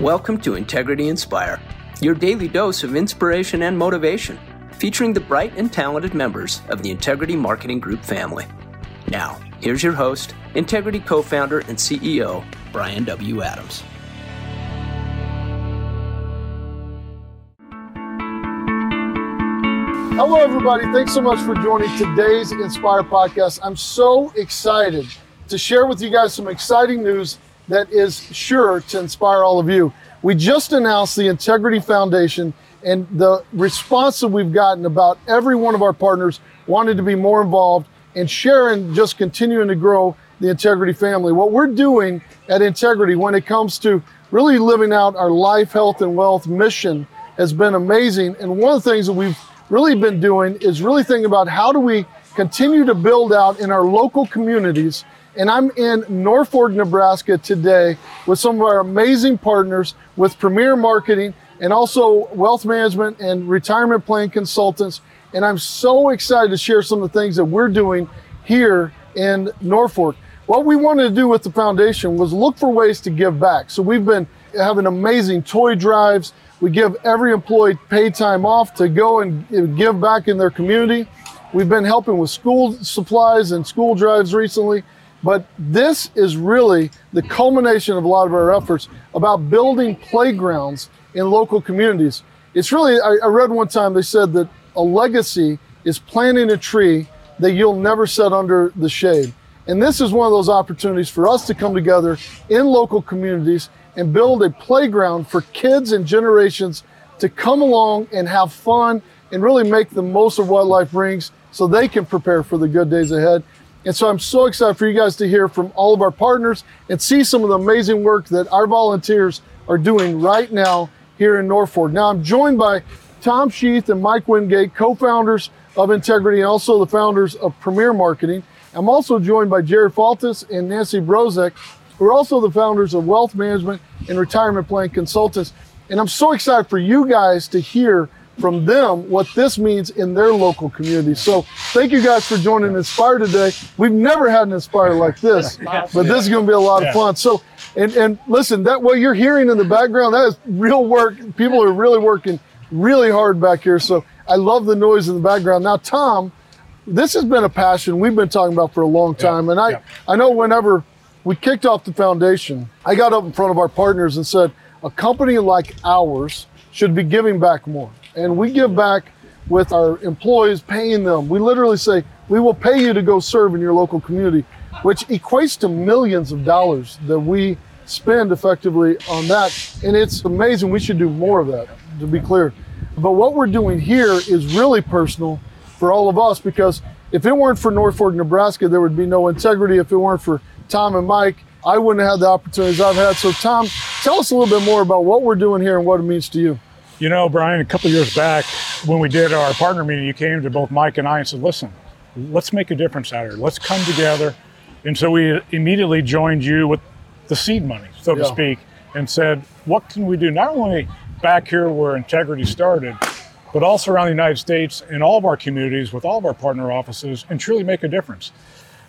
Welcome to Integrity Inspire, your daily dose of inspiration and motivation, featuring the bright and talented members of the Integrity Marketing Group family. Now, here's your host, Integrity co founder and CEO, Bryan W. Adams. Hello, everybody. Thanks so much for joining today's Inspire podcast. I'm so excited to share with you guys some exciting news that is sure to inspire all of you. We just announced the Integrity Foundation and the response that we've gotten about every one of our partners wanted to be more involved and sharing, just continuing to grow the Integrity family. What we're doing at Integrity when it comes to really living out our life, health, and wealth mission has been amazing. And one of the things that we've really been doing is really thinking about how do we continue to build out in our local communities. And I'm in Norfolk, Nebraska today with some of our amazing partners with Premier Marketing and also wealth management and retirement plan consultants. And I'm so excited to share some of the things that we're doing here in Norfolk. What we wanted to do with the foundation was look for ways to give back. So we've been having amazing toy drives. We give every employee paid time off to go and give back in their community. We've been helping with school supplies and school drives recently. But this is really the culmination of a lot of our efforts about building playgrounds in local communities. It's really, I, I read one time they said that a legacy is planting a tree that you'll never set under the shade. And this is one of those opportunities for us to come together in local communities and build a playground for kids and generations to come along and have fun and really make the most of what life brings so they can prepare for the good days ahead. And so I'm so excited for you guys to hear from all of our partners and see some of the amazing work that our volunteers are doing right now here in Norfolk. Now I'm joined by Tom Sheath and Mike Wingate, co-founders of Integrity and also the founders of Premier Marketing. I'm also joined by Jared Faltis and Nancy Brozek, who are also the founders of Wealth Management and Retirement Plan Consultants. And I'm so excited for you guys to hear from them what this means in their local community. So thank you guys for joining Inspire today. We've never had an Inspire like this, but this is going to be a lot of fun. So, and, and listen, that what you're hearing in the background, that is real work. People are really working really hard back here. So I love the noise in the background. Now, Tom, this has been a passion we've been talking about for a long time. And I, I know whenever we kicked off the foundation. I got up in front of our partners and said, a company like ours should be giving back more. And we give back with our employees, paying them. We literally say, we will pay you to go serve in your local community, which equates to millions of dollars that we spend effectively on that. And it's amazing. We should do more of that, to be clear. But what we're doing here is really personal for all of us because if it weren't for Norfolk, Nebraska, there would be no integrity. If it weren't for Tom and Mike, I wouldn't have the opportunities I've had. So, Tom, tell us a little bit more about what we're doing here and what it means to you. You know, Bryan, a couple years back when we did our partner meeting, you came to both Mike and I and said, listen, let's make a difference out here. Let's come together. And so we immediately joined you with the seed money, so to speak, and said, what can we do not only back here where integrity started, but also around the United States in all of our communities with all of our partner offices and truly make a difference.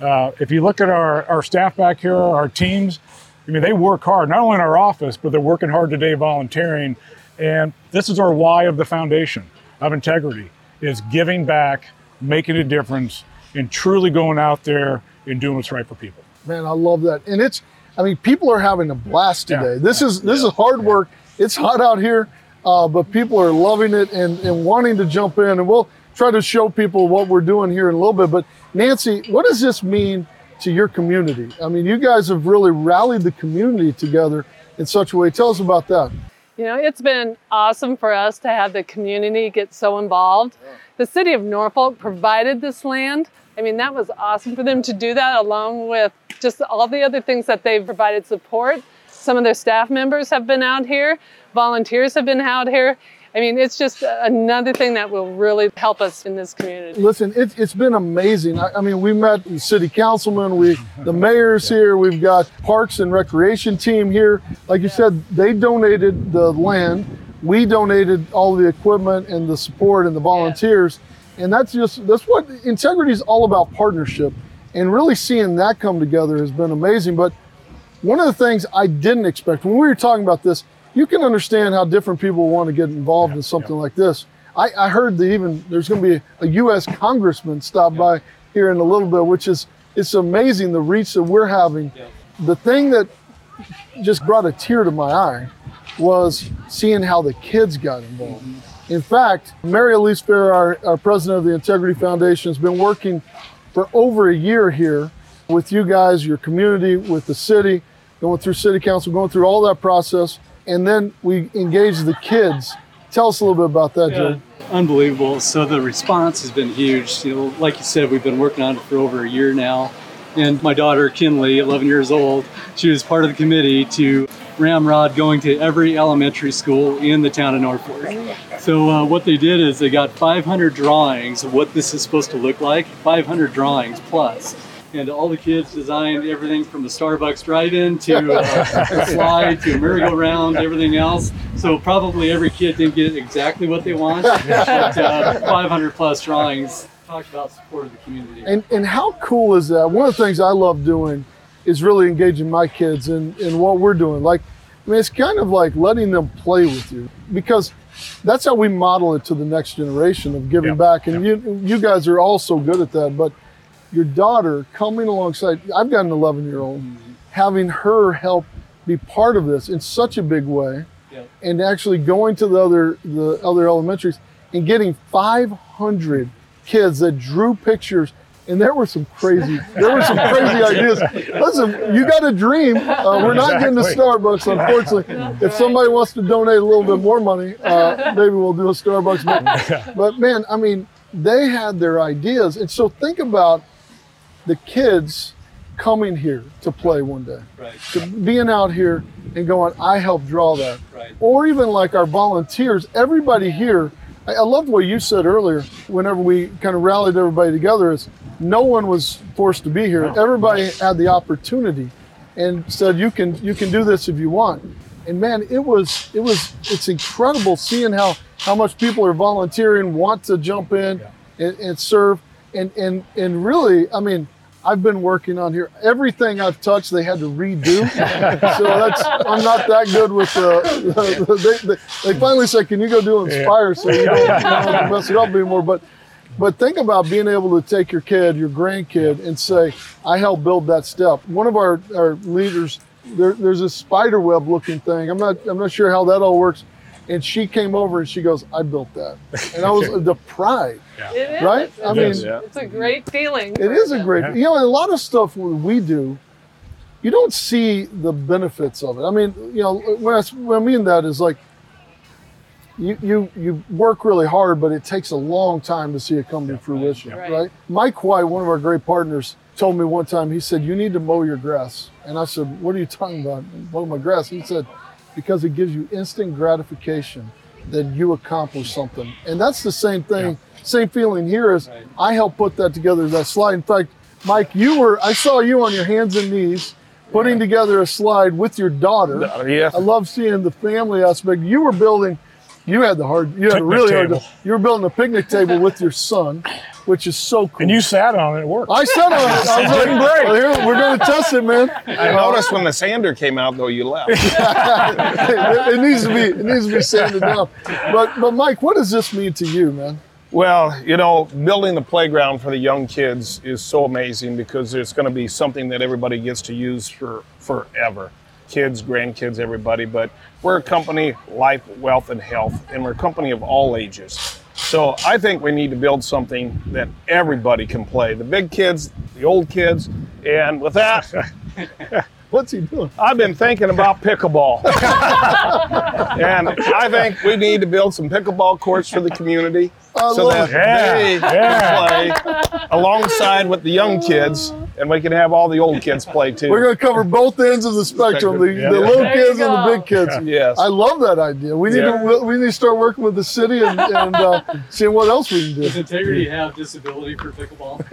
Uh, if you look at our, our staff back here, our teams, I mean, they work hard, not only in our office, but they're working hard today volunteering. And this is our why of the foundation of integrity is giving back, making a difference, and truly going out there and doing what's right for people. Man, I love that. And it's, I mean, people are having a blast today. Yeah. This is this yeah. is hard work. It's hot out here, uh, but people are loving it and, and wanting to jump in. And we'll try to show people what we're doing here in a little bit. But Nancy, what does this mean to your community? I mean, you guys have really rallied the community together in such a way. Tell us about that. You know, it's been awesome for us to have the community get so involved. Yeah. The city of Norfolk provided this land. I mean, that was awesome for them to do that along with just all the other things that they've provided support. Some of their staff members have been out here, volunteers have been out here. I mean, it's just another thing that will really help us in this community. Listen, it, has been amazing. I, I, mean, we met the city councilman, we the mayor's here, we've got parks and recreation team here. Like you said, they donated the land. We donated all the equipment and the support and the volunteers. And that's just that's what integrity is all about partnership. And really seeing that come together has been amazing. But one of the things I didn't expect when we were talking about this, you can understand how different people want to get involved in something like this. I, I heard that even there's going to be a, U.S. congressman stop by here in a little bit, which is it's amazing the reach that we're having. The thing that just brought a tear to my eye was seeing how the kids got involved. In fact, Mary Elise Fair, our, our president of the Integrity Foundation, has been working for over a year here with you guys, your community, with the city, going through city council, going through all that process. And then we engage the kids. Tell us a little bit about that, Joe. Unbelievable. So the response has been huge. You know, like you said, we've been working on it for over a year now. And my daughter, Kinley, 11 years old, she was part of the committee to ramrod going to every elementary school in the town of Norfolk. So uh, what they did is they got 500 drawings of what this is supposed to look like, 500 drawings plus. And all the kids designed everything from the Starbucks drive-in to uh, a slide to a merry-go-round, everything else. So probably every kid didn't get exactly what they want, but uh, 500 plus drawings talked about support of the community. And, and how cool is that? One of the things I love doing is really engaging my kids in, in what we're doing. Like, I mean, it's kind of like letting them play with you because that's how we model it to the next generation of giving Yep, back. And you, you guys are all so good at that. But your daughter coming alongside, I've got an 11 year old, having her help be part of this in such a big way, Yep. and actually going to the other the other elementaries and getting 500 kids that drew pictures. And there were some crazy, there were some crazy ideas. Listen, you got a dream. Uh, we're not getting to Starbucks, unfortunately. If somebody wants to donate a little bit more money, uh, maybe we'll do a Starbucks. But, but man, I mean, they had their ideas, and so think about the kids coming here to play one day, Right, to being out here and going, I helped draw that right. or even like our volunteers, everybody here. I, I loved what you said earlier. Whenever we kind of rallied everybody together, is no one was forced to be here. Everybody had the opportunity, and said you can you can do this if you want. And man, it was it was it's incredible seeing how how much people are volunteering, want to jump in and, and serve, and and and really, I mean. I've been working on here. Everything I've touched, they had to redo. so that's I'm not that good with the. they, they, they finally said, "Can you go do Inspire so you don't, you don't have to mess it up anymore?" But but think about being able to take your kid, your grandkid, and say, "I helped build that step." One of our our leaders, there, there's a spider web looking thing. I'm not I'm not sure how that all works. And she came over and she goes, "I built that," and I was the pride. It is. Right? It's, I mean- it's a great feeling. It is a great, you know, a lot of stuff we do, you don't see the benefits of it. I mean, you know, when I, what I mean that is like, you, you you work really hard, but it takes a long time to see it come to fruition, Right. right. Mike White, one of our great partners, told me one time. He said, "You need to mow your grass," and I said, "What are you talking about? Mow my grass?" He said, "Because it gives you instant gratification that you accomplished something," and that's the same thing. Same feeling here is Right. I helped put that together. That slide. In fact, Mike, you were. I saw you on your hands and knees putting together a slide with your daughter. Uh, yes. I love seeing the family aspect. You were building. You had the hard. You had a Picnic really hard. You were building a picnic table with your son, which is so cool. And you sat on it, it worked. I sat on it. I was like, Didn't break. well, here, we're going to test it, man. I noticed when the sander came out, though, you left. it, it needs to be. It needs to be sanded down. But, but Mike, what does this mean to you, man? well, you know, building the playground for the young kids is so amazing because it's going to be something that everybody gets to use for forever. Kids, grandkids, everybody. But we're a company, life, wealth, and health, and we're a company of all ages. So I think we need to build something that everybody can play the big kids, the old kids. And with that, What's he doing? I've been thinking about pickleball. and I think we need to build some pickleball courts for the community I so that it. they Yeah. can play alongside with the young kids and we can have all the old kids play too. We're going to cover both ends of the spectrum: the, Yeah. the little There kids and the big kids. yes. I love that idea. We need Yeah. to we need to start working with the city and, and uh, seeing what else we can do. Does do. Integrity have disability for pickleball?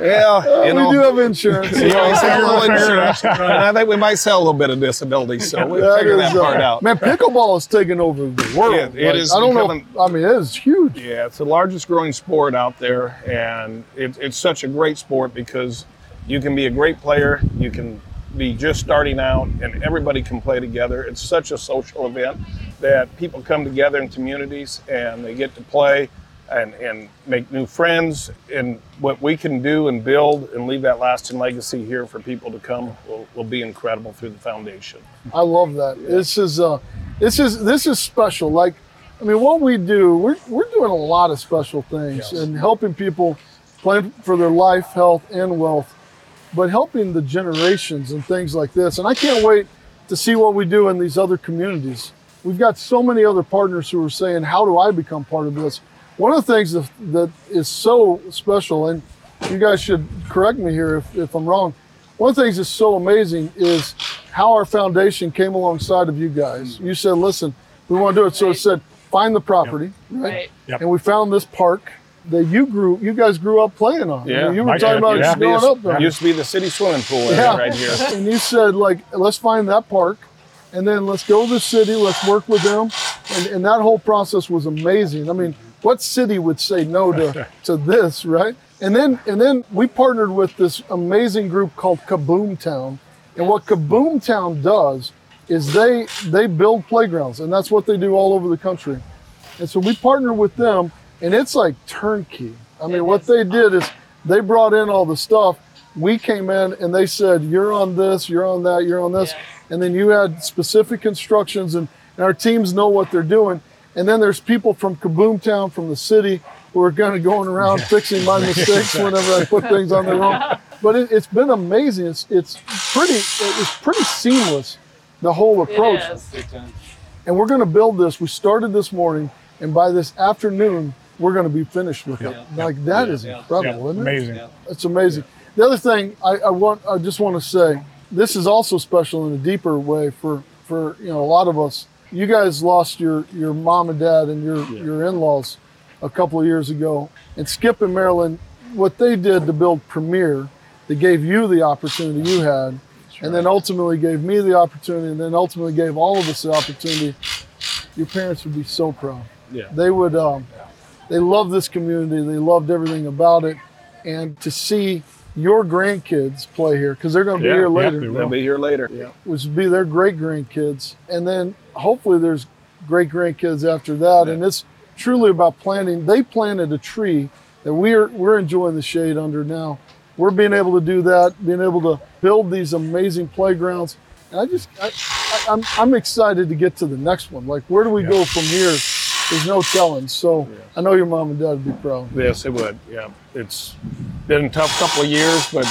yeah, you know, we do have insurance. you know, we sell a little insurance, and I think we might sell a little bit of disability, so we'll That figure is, that uh, part out. Man, pickleball is taking over the world. Yeah, it Like, is I don't know. becoming- I mean, it is huge. Yeah, it's the largest growing sport out there, and it, it's such a great sport because you can be a great player, you can be just starting out and everybody can play together. It's such a social event that people come together in communities and they get to play and, and make new friends. And what we can do and build and leave that lasting legacy here for people to come will, will be incredible through the foundation. I love that. This is uh, this is this is special. Like, I mean, what we do, we're we're doing a lot of special things Yes. and helping people plan for their life, health, and wealth, but helping the generations and things like this. And I can't wait to see what we do in these other communities. We've got so many other partners who are saying, "How do I become part of this?" One of the things that, that is so special, and you guys should correct me here if, if I'm wrong. One of the things that's so amazing is how our foundation came alongside of you guys. Mm. You said, listen, we want to do it. So it said, find the property, right? Right. Yep. And we found this park that you grew, you guys grew up playing on. Yeah. You were Mike talking did, about yeah. it growing up there. used to be the city swimming pool Yeah. right here. And you said, like, let's find that park and then let's go to the city, let's work with them. And, and that whole process was amazing. I mean, what city would say no to, to this, right? And then and then we partnered with this amazing group called Kaboom Town. And what Kaboom Town does is they they build playgrounds and that's what they do all over the country. And so we partnered with them and it's like turnkey. I mean, It what is they did is they brought in all the stuff. We came in and they said, You're on this, you're on that, you're on this. Yeah. And then you had specific instructions, and, and our teams know what they're doing. And then there's people from Kaboom Town, from the city, who are kind of going around fixing my mistakes whenever I put things on there wrong. But it, it's been amazing. It's, it's pretty it's pretty seamless, the whole It approach is. and we're going to build this. We started this morning, and by this afternoon, we're going to be finished with it. Like that is Yeah. incredible, Yeah, isn't it? amazing. Yeah. It's amazing. The other thing I, I want, I just want to say, this is also special in a deeper way for for you know a lot of us. You guys lost your your mom and dad and your your in-laws a couple of years ago, and Skip and Marilyn, what they did to build Premier, they gave you the opportunity you had, and then ultimately gave me the opportunity, and then ultimately gave all of us the opportunity. Your parents would be so proud. Yeah. They would. Um, they love this community. They loved everything about it, and to see your grandkids play here because they're going to be here later they will. They'll be here later. Yeah. which would be their great grandkids. And then hopefully there's great grandkids after that. And it's truly about planting. They planted a tree that we're we're enjoying the shade under now. We're being able to do that, being able to build these amazing playgrounds. And I just I, I, I'm I'm excited to get to the next one. Like where do we go from here? There's no telling. So I know your mom and dad would be proud. Yes, it would. Yeah, it's been a tough couple of years, but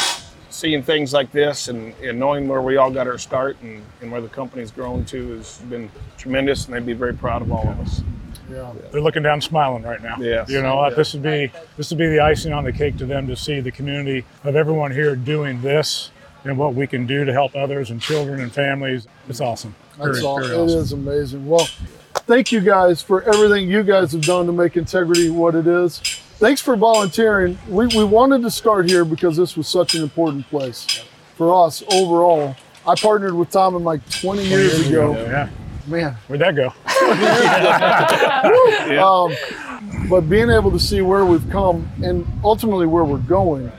seeing things like this and, and knowing where we all got our start and, and where the company's grown to has been tremendous, and they'd be very proud of all of us. Yeah. They're looking down, smiling right now. Yes. You know, this would be this would be the icing on the cake to them to see the community of everyone here doing this and what we can do to help others and children and families. It's awesome. That's Very, all. very It awesome. is amazing. Well, thank you guys for everything you guys have done to make integrity what it is. Thanks for volunteering. We, we wanted to start here because this was such an important place for us overall. I partnered with Tom and Mike 20 years ago. Yeah. Man, Where'd that go? um, but being able to see where we've come and ultimately where we're going,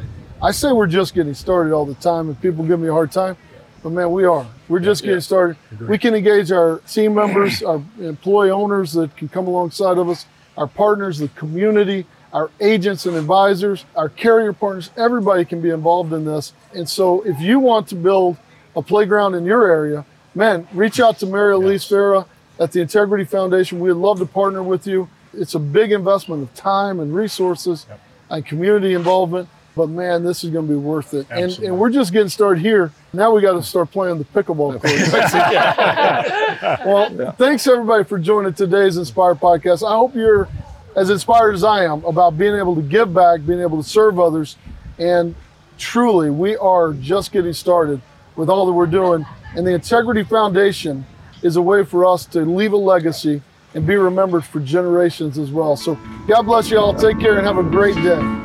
I say we're just getting started all the time, and people give me a hard time. But man, we are. We're just getting started. We can engage our team members, our employee owners that can come alongside of us, our partners, the community, our agents and advisors, our carrier partners. Everybody can be involved in this. And so, if you want to build a playground in your area, man, reach out to Mary Elise Farah at the Integrity Foundation. We'd love to partner with you. It's a big investment of time and resources and community involvement. But man, this is going to be worth it. And, and we're just getting started here. Now we got to start playing the pickleball court. well, thanks everybody for joining today's Inspire podcast. I hope you're as inspired as I am about being able to give back, being able to serve others. And truly, we are just getting started with all that we're doing. And the Integrity Foundation is a way for us to leave a legacy and be remembered for generations as well. So God bless you all. Take care and have a great day.